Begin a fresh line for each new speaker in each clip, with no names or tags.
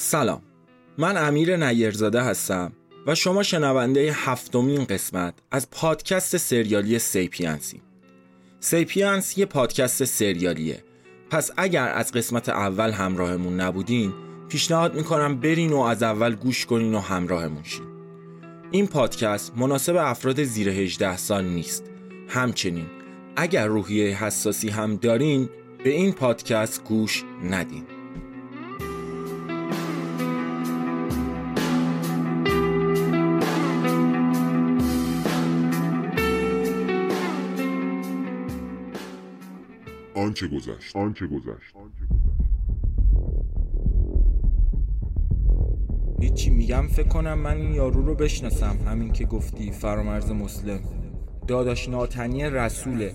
سلام. من امیر نیرزاده هستم و شما شنونده هفتمین قسمت از پادکست سریالی سیپینسین. سیپینس یه پادکست سریالیه. پس اگر از قسمت اول همراهمون نبودین پیشنهاد می‌کنم برین و از اول گوش کنین و همراهمون شین. این پادکست مناسب افراد زیر 18 سال نیست. همچنین اگر روحیه حساسی هم دارین به این پادکست گوش ندین.
آنچه گذشت. آنچه گذشت.
هیچی میگم فکر کنم من این یارو رو بشناسم همین که گفتی فرامرز مسلم. داداش ناتنی رسوله.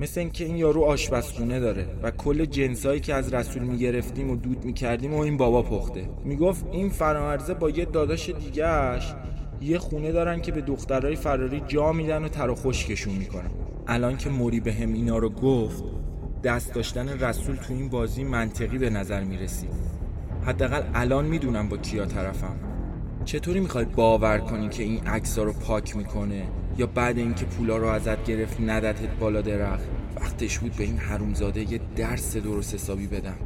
مثل اینکه این یارو آشپزخونه داره و کل جنسایی که از رسول می‌گرفتیم و دود می‌کردیم و این بابا پخته. می‌گفت این فرامرزه با یه داداش دیگهش یه خونه دارن که به دخترای فراری جا میدن و تر و خشکشون می‌کنن. الان که موری به هم اینا رو گفت دست داشتن رسول تو این بازی منطقی به نظر می‌رسید. حداقل الان می‌دونم با کیا طرفم. چطوری می‌خوای باور کنی که این عکس رو پاک می‌کنه یا بعد اینکه پولا رو ازت گرفت ندتت بالا درخت؟ وقتش بود به این حرومزاده یه درس درست حسابی بدم.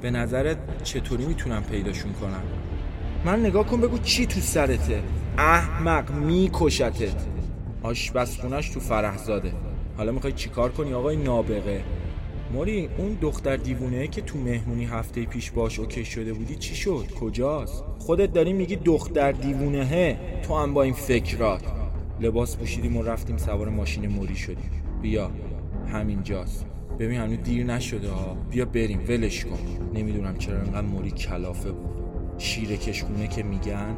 به نظرت چطوری می‌تونم پیداشون کنم؟ من نگاه کن بگو چی تو سرته. احمق میکشتت. آشپزخونش تو فرهزاده حالا می‌خوای چیکار کنی آقای نابغه؟ موری اون دختر دیوونه که تو مهمونی هفته پیش باش اوکی شده بودی چی شد؟ کجاست؟ خودت داری میگی دختر دیوونه تو هم با این فکرات. لباس پوشیدیم و رفتیم سوار ماشین موری شدیم. بیا همینجاست. ببین هنوز دیر نشده ها. بیا بریم ولش کن. نمی‌دونم چرا انقدر موری کلافه بود شیر کشکونه که میگن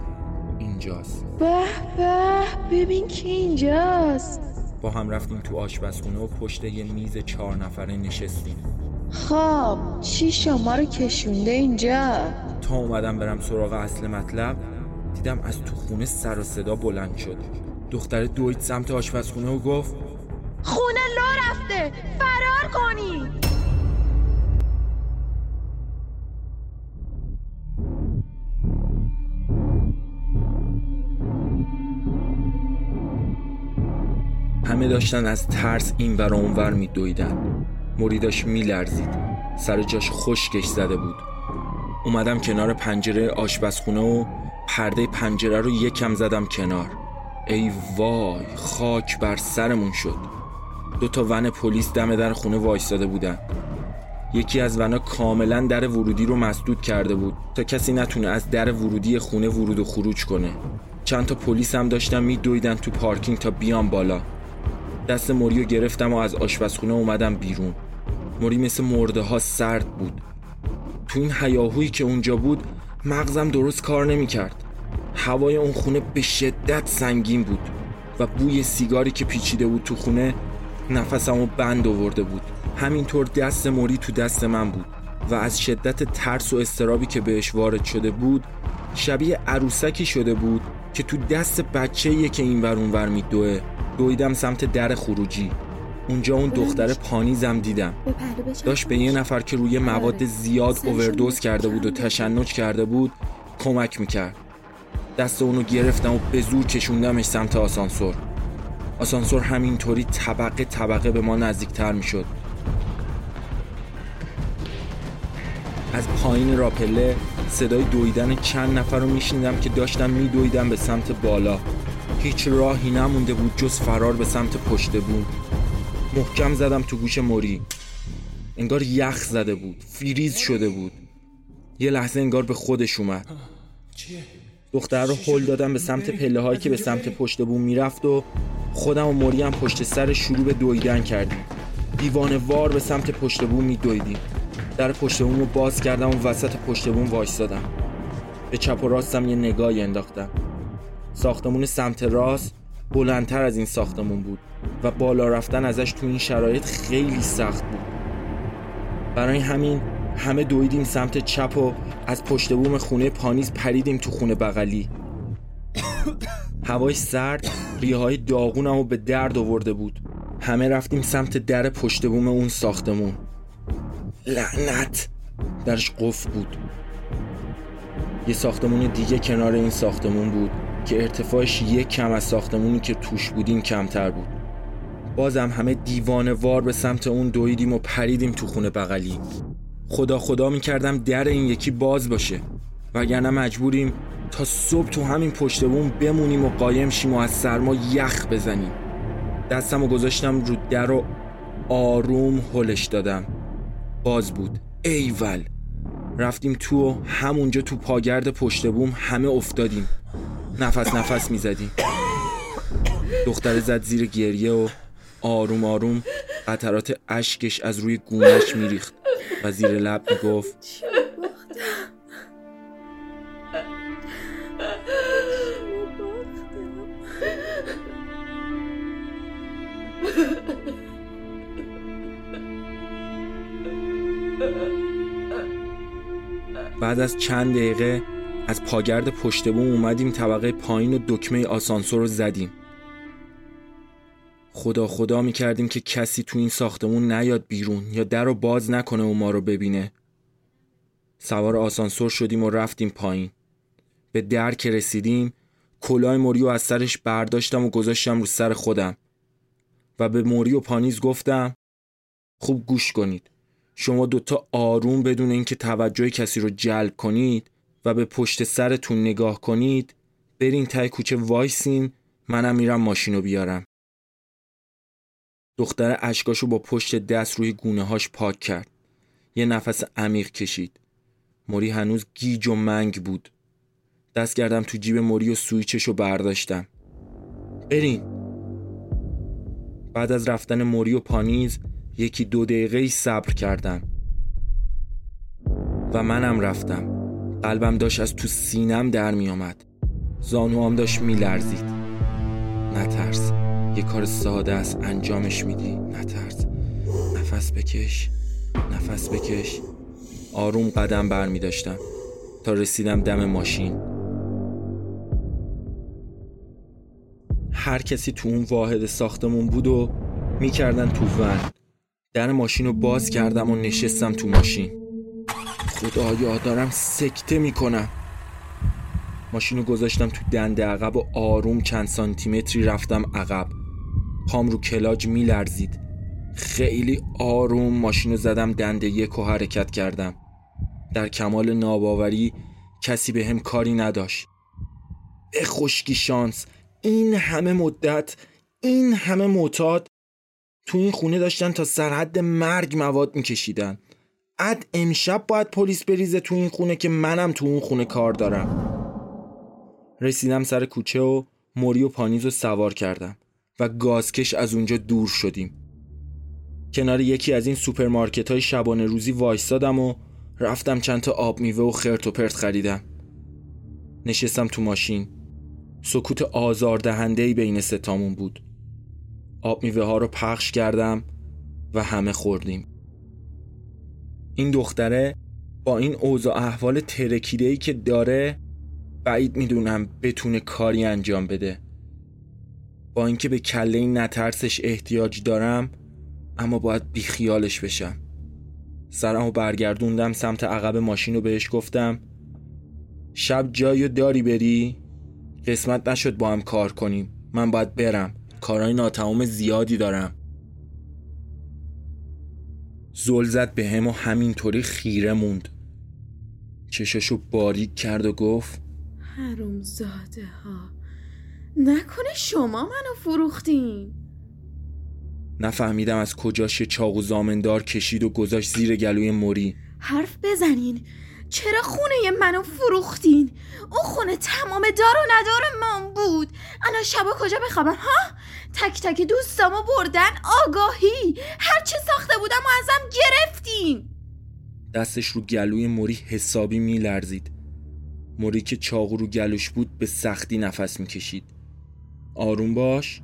اینجاست.
به به. ببین کی اینجاست.
با هم رفتیم تو آشپزخونه و پشت یه میز چهار نفره نشستیم.
خب چی شما رو کشونده اینجا؟
تا اومدم برم سراغ اصل مطلب دیدم از تو خونه سر و صدا بلند شد. دختر دوید سمت آشپزخونه و گفت
خونه لو رفته! فرار کنی!
همه داشتن از ترس این ور اونور میدویدن. موری داشت میلرزید. سر جاش خشکش زده بود. اومدم کنار پنجره آشپزخونه و پرده پنجره رو یکم زدم کنار. ای وای خاک بر سرمون شد. دو تا ون پلیس دم در خونه وایستاده بودن. یکی از ونا کاملا در ورودی رو مسدود کرده بود تا کسی نتونه از در ورودی خونه ورود و خروج کنه. چند تا پلیس هم داشتن میدویدن تو پارکینگ تا بیام بالا. دست موریو گرفتم و از آشپزخونه اومدم بیرون. موری مثل مرده ها سرد بود. تو این هیاهویی که اونجا بود مغزم درست کار نمی‌کرد. هوای اون خونه به شدت سنگین بود و بوی سیگاری که پیچیده بود تو خونه نفسمو بند آورده بود. همینطور دست موری تو دست من بود و از شدت ترس و استرابی که بهش وارد شده بود شبیه عروسکی شده بود که تو دست بچه که این ور اونور میدوه. دویدم سمت در خروجی. اونجا اون دختر پانیزم دیدم. داشت به یه نفر که روی مواد زیاد اووردوز کرده بود و تشنج کرده بود کمک می‌کرد. دست اونو گرفتم و به زور کشوندمش سمت آسانسور. آسانسور همینطوری طبقه طبقه به ما نزدیکتر می‌شد. از پایین راپله صدای دویدن چند نفر رو میشنیدم که داشتم میدویدم به سمت بالا. هیچ راهی نمونده بود جز فرار به سمت پشت بود محکم زدم تو گوش موری. انگار یخ زده بود فریز شده بود. یه لحظه انگار به خودش اومد. دختر رو هل دادم به سمت پله هایی که به سمت پشت بوم می‌رفت و خودم و موری هم پشت سر شروع به دویدن کردیم. دیوانه وار به سمت پشت بوم می دویدیم در پشت بوم رو باز کردم و وسط پشت بوم وایستادم. به چپ و راستم یه نگاهی انداختم. ساختمون سمت راست بلندتر از این ساختمون بود و بالا رفتن ازش تو این شرایط خیلی سخت بود. برای همین همه دویدیم سمت چپ و از پشت بوم خونه پانیز پریدیم تو خونه بغلی. هوای سرد ریه های داغونم و به درد آورده بود. همه رفتیم سمت در پشت بوم اون ساختمون. لعنت! درش قفل بود. یه ساختمون دیگه کنار این ساختمون بود. که ارتفاعش یک کم از ساختمونی که توش بودیم کمتر بود. بازم همه دیوانه وار به سمت اون دویدیم و پریدیم تو خونه بغلی. خدا خدا می‌کردم در این یکی باز باشه. وگرنه مجبوریم تا صبح تو همین پشت بوم بمونیم و قایم شیم و از سرما یخ بزنیم. دستم و گذاشتم رو در و آروم هلش دادم. باز بود. ایول. رفتیم تو و همونجا تو پاگرد پشت بوم همه افتادیم. نفس نفس می‌زدیم دختر زد زیر گریه و آروم آروم قطرات اشکش از روی گونش میریخت و زیر لب می‌گفت بعد از چند دقیقه از پاگرد پشت بوم اومدیم طبقه پایین و دکمه آسانسور رو زدیم. خدا خدا می‌کردیم که کسی تو این ساختمون نیاد بیرون یا در رو باز نکنه و ما رو ببینه. سوار آسانسور شدیم و رفتیم پایین. به در که رسیدیم کلاه موریو از سرش برداشتم و گذاشتم رو سر خودم. و به موری و پانیز گفتم خوب گوش کنید. شما دوتا آروم بدون اینکه توجه کسی رو جلب کنید و به پشت سرتون نگاه کنید برین تای کوچه وایسین منم میرم ماشین بیارم. دختر اشکاشو با پشت دست روی گونه هاش پاک کرد. یه نفس عمیق کشید. موری هنوز گیج و منگ بود. دست کردم تو جیب موری و سویچشو برداشتم. برین. بعد از رفتن موری و پانیز یکی دو دقیقه صبر کردم. و منم رفتم. قلبم داشت از تو سینم در می آمد زانوام داشت می لرزید نترس. یه کار ساده است. انجامش میدی. نترس. نفس بکش. نفس بکش. آروم قدم بر می داشتم. تا رسیدم دم ماشین. هر کسی تو اون واحد ساختمون بود و می‌کردن تو ون. در ماشین رو باز کردم و نشستم تو ماشین. خدایا دارم سکته می‌کنم. ماشین رو گذاشتم تو دنده عقب و آروم چند سانتیمتری رفتم عقب. پام رو کلاج میلرزید. خیلی آروم ماشین رو زدم دنده یک و حرکت کردم. در کمال ناباوری کسی به هم کاری نداشت. به خشکی شانس این همه مدت این همه معتاد تو این خونه داشتن تا سرحد مرگ مواد میکشیدن. اد امشب باید پلیس بریزه تو این خونه که منم تو اون خونه کار دارم. رسیدم سر کوچه و موری و پانیز رو سوار کردم و گازکش از اونجا دور شدیم. کنار یکی از این سوپرمارکت های شبانه روزی وایستادم و رفتم چند تا آب میوه و خرت و پرت خریدم. نشستم تو ماشین. سکوت آزاردهنده بین ستامون بود. آب میوه ها رو پخش کردم و همه خوردیم. این دختره با این اوضاع احوال ترکیده که داره بعید می‌دونم بتونه کاری انجام بده. با اینکه به کله این نترسش احتیاج دارم اما باید بیخیالش بشم. سرم و برگردوندم سمت عقب ماشین رو بهش گفتم شب جایو داری بری؟ قسمت نشد با هم کار کنیم. من باید برم. کارهای ناتمام زیادی دارم. زل زد به هم و همینطوری خیره موند. چششو باریک کرد و گفت
حروم زاده ها نکنه شما منو فروختین.
نفهمیدم از کجاش چاقو زامندار کشید و گذاشت زیر گلوی موری.
حرف بزنین چرا خونه منو فروختین؟ اون خونه تمام دار و ندار من بود. انا شبا کجا بخوابم ها؟ تک تک دوستامو بردن آگاهی. هرچه ساخته بودم و ازم گرفتین.
دستش رو گلوی موری حسابی میلرزید. موری که چاقو رو گلوش بود به سختی نفس می‌کشید. آروم باش.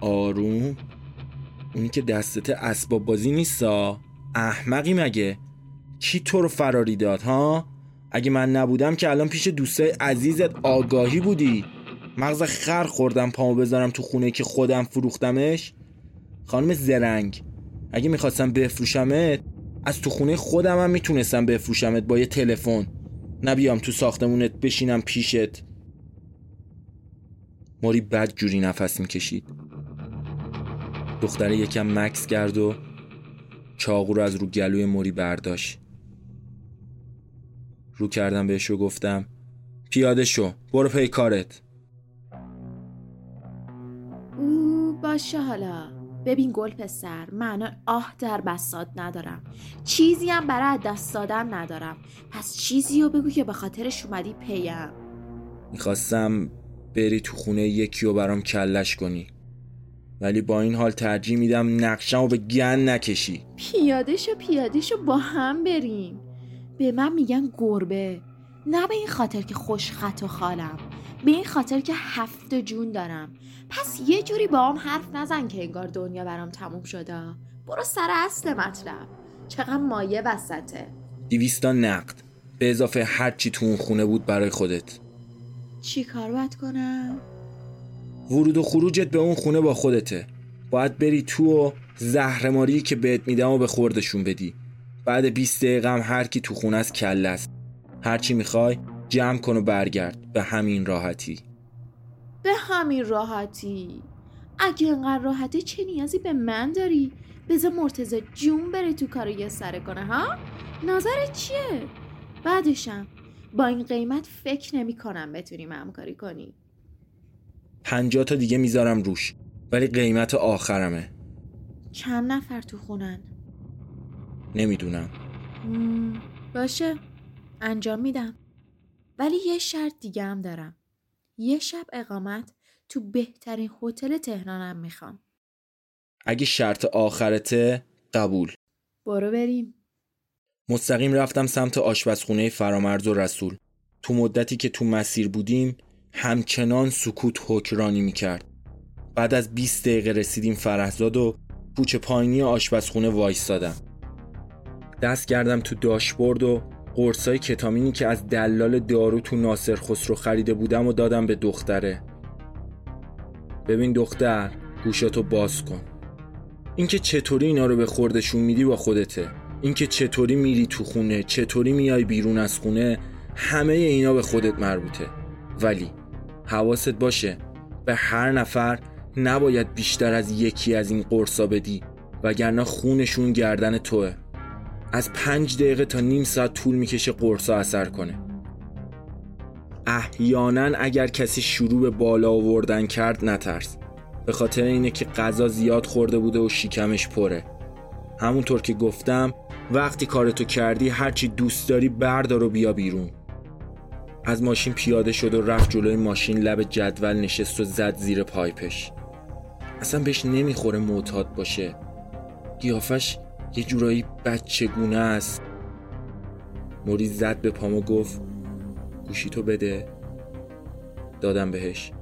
آروم. اونی که دستت اسباب بازی نیستا؟ احمقی مگه؟ کی تو رو فراری داد ها؟ اگه من نبودم که الان پیش دوستای عزیزت آگاهی بودی. مغز خر خوردم پامو بذارم تو خونه که خودم فروختمش. خانم زرنگ اگه می‌خواستم بفروشمت از تو خونه خودم هم می‌تونستم بفروشمت با یه تلفن. نبیام تو ساختمونت بشینم پیشت. موری بد جوری نفس می‌کشید. دختره یکم مکس کرد و چاقو رو از رو گلوی موری برداشت. رو کردم بهش و گفتم پیاده شو برو پی کارت.
باشه حالا. ببین گل پسر من آه در بسات ندارم. چیزی هم برای دست دادن ندارم. پس چیزی رو بگو که به خاطرش اومدی پیم.
می‌خواستم بری تو خونه یکی رو برام کلش کنی. ولی با این حال ترجیح میدم نقشم رو به گن نکشی.
پیاده شو پیاده شو با هم بریم. به من میگن گربه. نه به این خاطر که خوش خط و خالم. به این خاطر که هفت جون دارم. پس یه جوری با هم حرف نزن که انگار دنیا برام تموم شده. برو سر اصل مطلب. چقدر مایه وسطه.
دیویستا نقد. به اضافه هر چی تو اون خونه بود برای خودت.
چی کار باید کنم؟
ورود و خروجت به اون خونه با خودته. باید بری تو و زهرماری که بهت میدم و به خوردشون بدی. بعد 20 دقیقه هم هر کی تو خونه است کله است. هر چی می‌خوای جمع کن و برگرد به همین راحتی
به همین راحتی اگه انقدر راحتی چه نیازی به من داری؟ بذار مرتزا جون بره تو کارو یه سره کنه ها؟ نظرت چیه؟ بعدشم با این قیمت فکر نمی کنم بتونیم همکاری کنی
پنجاه تا دیگه می‌ذارم روش ولی قیمت آخرمه
چند نفر تو خونن؟
نمی‌دونم
باشه انجام میدم ولی یه شرط دیگه هم دارم. یه شب اقامت تو بهترین هتل تهرانم می‌خوام.
اگه شرط آخرته قبول.
برو بریم.
مستقیم رفتم سمت آشپزخونه فرامرز و رسول. تو مدتی که تو مسیر بودیم همچنان سکوت حکرانی می‌کرد. بعد از 20 دقیقه رسیدیم فرهزاد و کوچه پایینی آشپزخونه وایستادم. دست کردم تو داشبورد و قرصای کتامینی که از دلال دارو تو ناصر خسرو خریده بودم و دادم به دختره. ببین دختر گوشاتو باز کن. اینکه چطوری اینا رو به خوردشون میدی با خودته. اینکه چطوری میری تو خونه چطوری میای بیرون از خونه همه اینا به خودت مربوطه. ولی حواست باشه به هر نفر نباید بیشتر از یکی از این قرصا بدی وگرنه خونشون گردن توه. از پنج دقیقه تا نیم ساعت طول می‌کشه قرصا اثر کنه. احیانا اگر کسی شروع به بالا آوردن کرد نترس. به خاطر اینه که غذا زیاد خورده بوده و شکمش پره. همونطور که گفتم وقتی کارتو کردی هرچی دوست داری بردار و بیا بیرون. از ماشین پیاده شد و رفت جلوی ماشین لب جدول نشست و زد زیر پایپش. اصلا بهش نمی‌خوره معتاد باشه. قیافش یه جورایی بچگونه است. موری زد به پام و گفت گوشی تو بده. دادم بهش.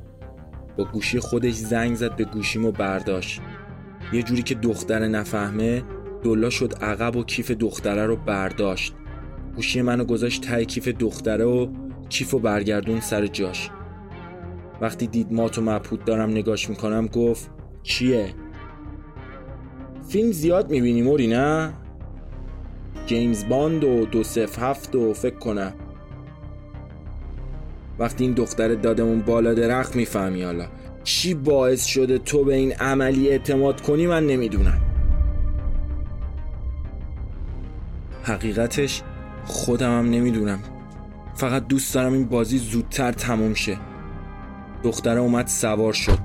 با گوشی خودش زنگ زد به گوشیم و برداشت. یه جوری که دختره نفهمه دلا شد عقب و کیف دختره رو برداشت. گوشی منو گذاشت ته کیف دختره و کیف و برگردون سر جاش. وقتی دید مات و مبهوت دارم نگاش می‌کنم گفت چیه؟ فیلم زیاد می‌بینی موری نه؟ جیمز باند و دو سف هفت و فکر کنم. وقتی این دختر دادمون بالا درخت می‌فهمی حالا. چی باعث شده تو به این عملی اعتماد کنی من نمی‌دونم. حقیقتش خودم هم نمی‌دونم. فقط دوست دارم این بازی زودتر تموم شه. دختره اومد سوار شد.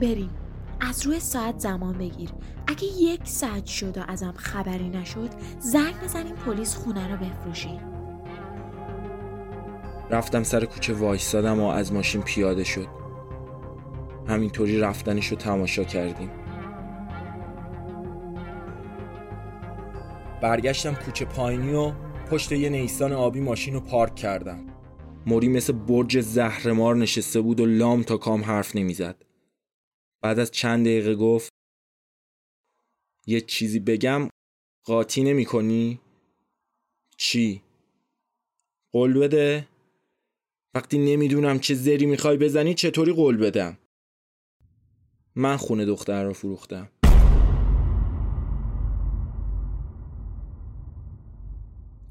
بریم. از روی ساعت زمان بگیر. اگه یک ساعت شد و ازم خبری نشد زنگ بزنیم پلیس خونه رو بفروشیم
رفتم سر کوچه وایستادم و از ماشین پیاده شد. همینطوری رفتنش رو تماشا کردیم. برگشتم کوچه پایینی و پشت یه نیسان آبی ماشین رو پارک کردم. موری مثل برج زهرمار نشسته بود و لام تا کام حرف نمی‌زد. بعد از چند دقیقه گفت یه چیزی بگم قاطی نمی کنی؟ چی؟ قول بده؟ وقتی نمی‌دونم چه زری می‌خوای بزنی چطوری قول بدم؟ من خونه دختر رو فروختم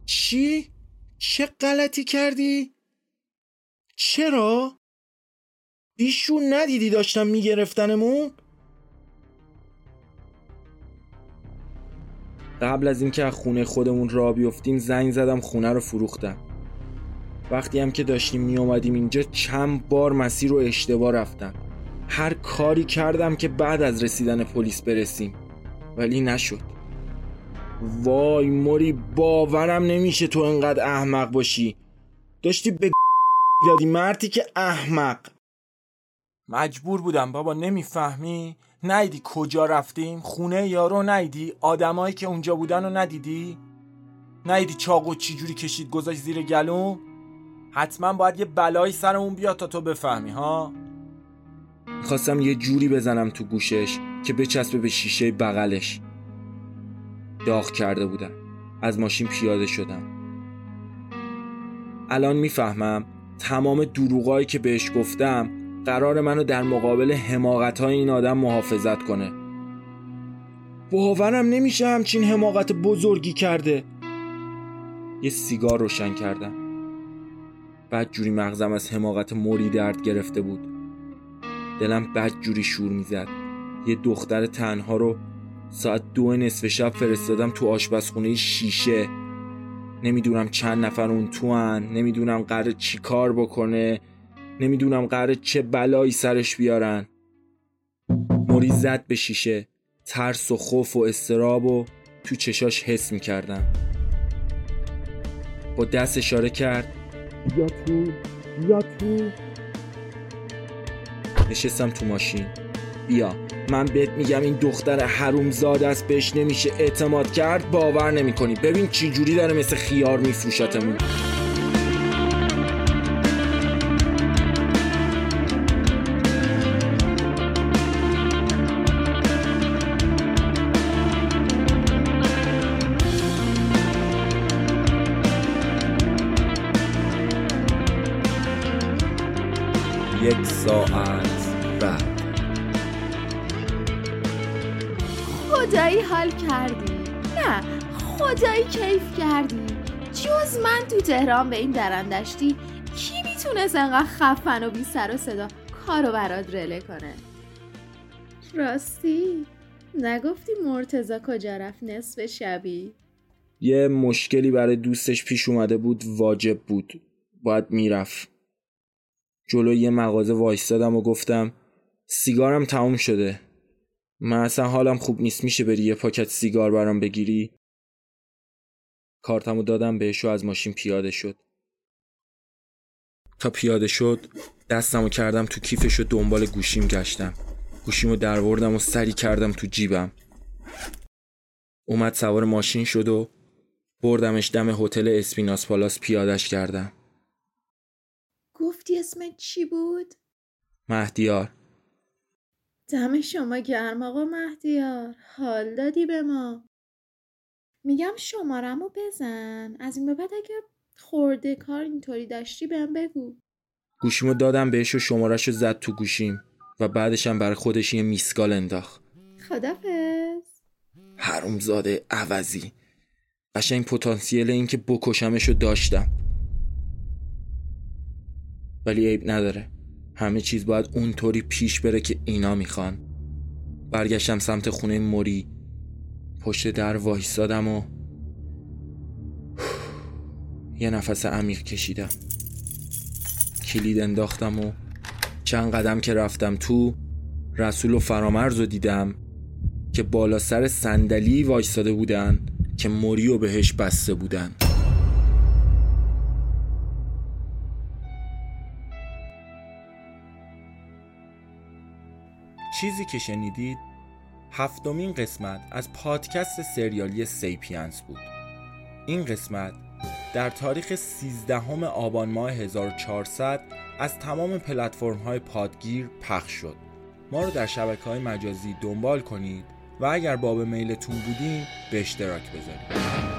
چی؟ چه غلطی کردی؟ چرا؟ بیشون ندیدی داشتم میگرفتنمون؟ قبل از اینکه از خونه خودمون را بیفتیم زنگ زدم خونه رو فروختم. وقتی هم که داشتیم می اومدیم اینجا چند بار مسیر رو اشتباه رفتم. هر کاری کردم که بعد از رسیدن پلیس برسیم. ولی نشد. وای موری باورم نمیشه تو انقدر احمق باشی. داشتی به دادی مردی که احمق. مجبور بودم بابا نمی‌فهمی؟ نیدی کجا رفتیم؟ خونه یارو نیدی آدمایی که اونجا بودن رو ندیدی؟ نیدی چاقو چی جوری کشید گذاشت زیر گلوم حتما باید یه بلایی سرمون بیاد تا تو بفهمی ها؟ خواستم یه جوری بزنم تو گوشش که بچسبه به شیشه بغلش. داغ کرده بودم. از ماشین پیاده شدم. الان می‌فهمم تمام دروغایی که بهش گفتم قرار منو در مقابل حماقت های این آدم محافظت کنه. باورم نمیشه همچین حماقت بزرگی کرده. یه سیگار روشن کردم. بعد جوری مغزم از حماقت موری درد گرفته بود. دلم بد جوری شور می‌زد. یه دختر تنها رو ساعت دو نصف شب فرستادم تو آشپزخونه شیشه. نمی‌دونم چند نفر اون تو هن. نمی‌دونم قرار چی کار بکنه. نمی‌دونم قرار چه بلایی سرش بیارن. موری زد به شیشه ترس و خوف و استراب و تو چشاش حس می‌کردم. با دست اشاره کرد یا تو یا تو. نشستم تو ماشین. بیا من بهت میگم این دختر حرومزاد است بهش نمیشه اعتماد کرد باور نمی‌کنی. ببین چی جوری داره مثل خیار میفروشتمون.
کردی؟ نه خدایی کیف کردی. جز من تو تهران به این درندشتی کی می‌تونست انقدر خفن و بی سر و صدا کارو برات رله کنه؟ راستی نگفتی مرتزا کجا رفت نصف شبی؟
یه مشکلی برای دوستش پیش اومده بود واجب بود. باید می‌رفت. جلوی یه مغازه وایستادم و گفتم سیگارم تموم شده. من اصلا حالم خوب نیست. میشه بری یه پاکت سیگار برام بگیری؟ کارتمو دادم بهش و از ماشین پیاده شد. تا پیاده شد دستمو کردم تو کیفش و دنبال گوشیم گشتم. گوشیمو دروردم و سری کردم تو جیبم. اومد سوار ماشین شد و بردمش دم هتل اسپیناس پالاس پیادش کردم.
گفتی اسمت چی بود؟
مهدیار.
دم شما گرم آقا مهدیار. حال دادی به ما؟ میگم شمارمو بزن. از این به بعد اگه خورده کار اینطوری داشتی بهم بگو.
گوشیمو دادم بهش و شمارش زد تو گوشیم و بعدشم برای خودش یه میسکال انداخت.
خدافز
حرومزاده عوضی. قشنگ پتانسیل این که بکشمشو داشتم. ولی عیب نداره. همه چیز باید اونطوری پیش بره که اینا می‌خوان. برگشتم سمت خونه موری پشت در وایستادم و یه نفس عمیق کشیدم. کلید انداختم و چند قدم که رفتم تو رسول و فرامرز رو دیدم که بالا سر صندلی وایستاده بودن که موری و بهش بسته بودن. چیزی که شنیدید هفتمین قسمت از پادکست سریالی سیپینس بود. این قسمت در تاریخ 13 آبان ماه 1400 از تمام پلتفرم های پادگیر پخش شد. ما رو در شبکه های مجازی دنبال کنید و اگر باب میلتون بودیم به اشتراک بذارید.